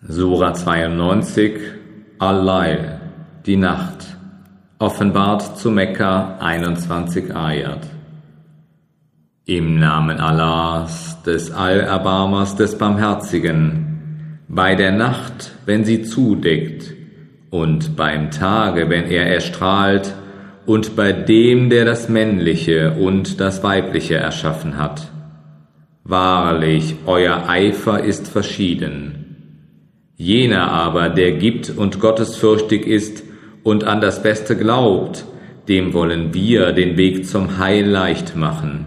Sura 92 Al-Lail, die Nacht, offenbart zu Mekka 21 Ayat. Im Namen Allahs, des Allerbarmers, des Barmherzigen, bei der Nacht, wenn sie zudeckt, und beim Tage, wenn er erstrahlt, und bei dem, der das Männliche und das Weibliche erschaffen hat. Wahrlich, euer Eifer ist verschieden Jener aber, der gibt und gottesfürchtig ist und an das Beste glaubt, dem wollen wir den Weg zum Heil leicht machen.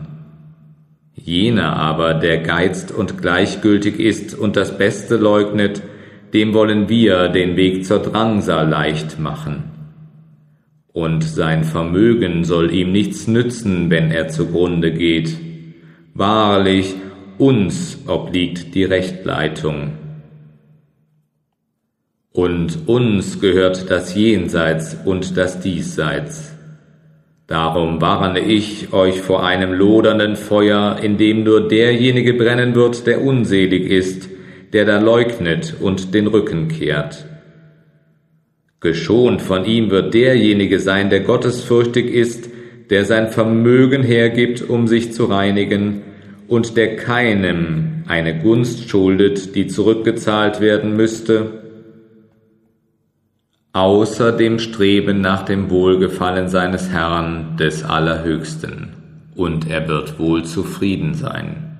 Jener aber, der geizt und gleichgültig ist und das Beste leugnet, dem wollen wir den Weg zur Drangsal leicht machen. Und sein Vermögen soll ihm nichts nützen, wenn er zugrunde geht. Wahrlich, uns obliegt die Rechtleitung. Und uns gehört das Jenseits und das Diesseits. Darum warne ich euch vor einem lodernden Feuer, in dem nur derjenige brennen wird, der unselig ist, der da leugnet und den Rücken kehrt. Geschont von ihm wird derjenige sein, der gottesfürchtig ist, der sein Vermögen hergibt, um sich zu reinigen, und der keinem eine Gunst schuldet, die zurückgezahlt werden müsste, außer dem Streben nach dem Wohlgefallen seines Herrn des Allerhöchsten, und er wird wohl zufrieden sein.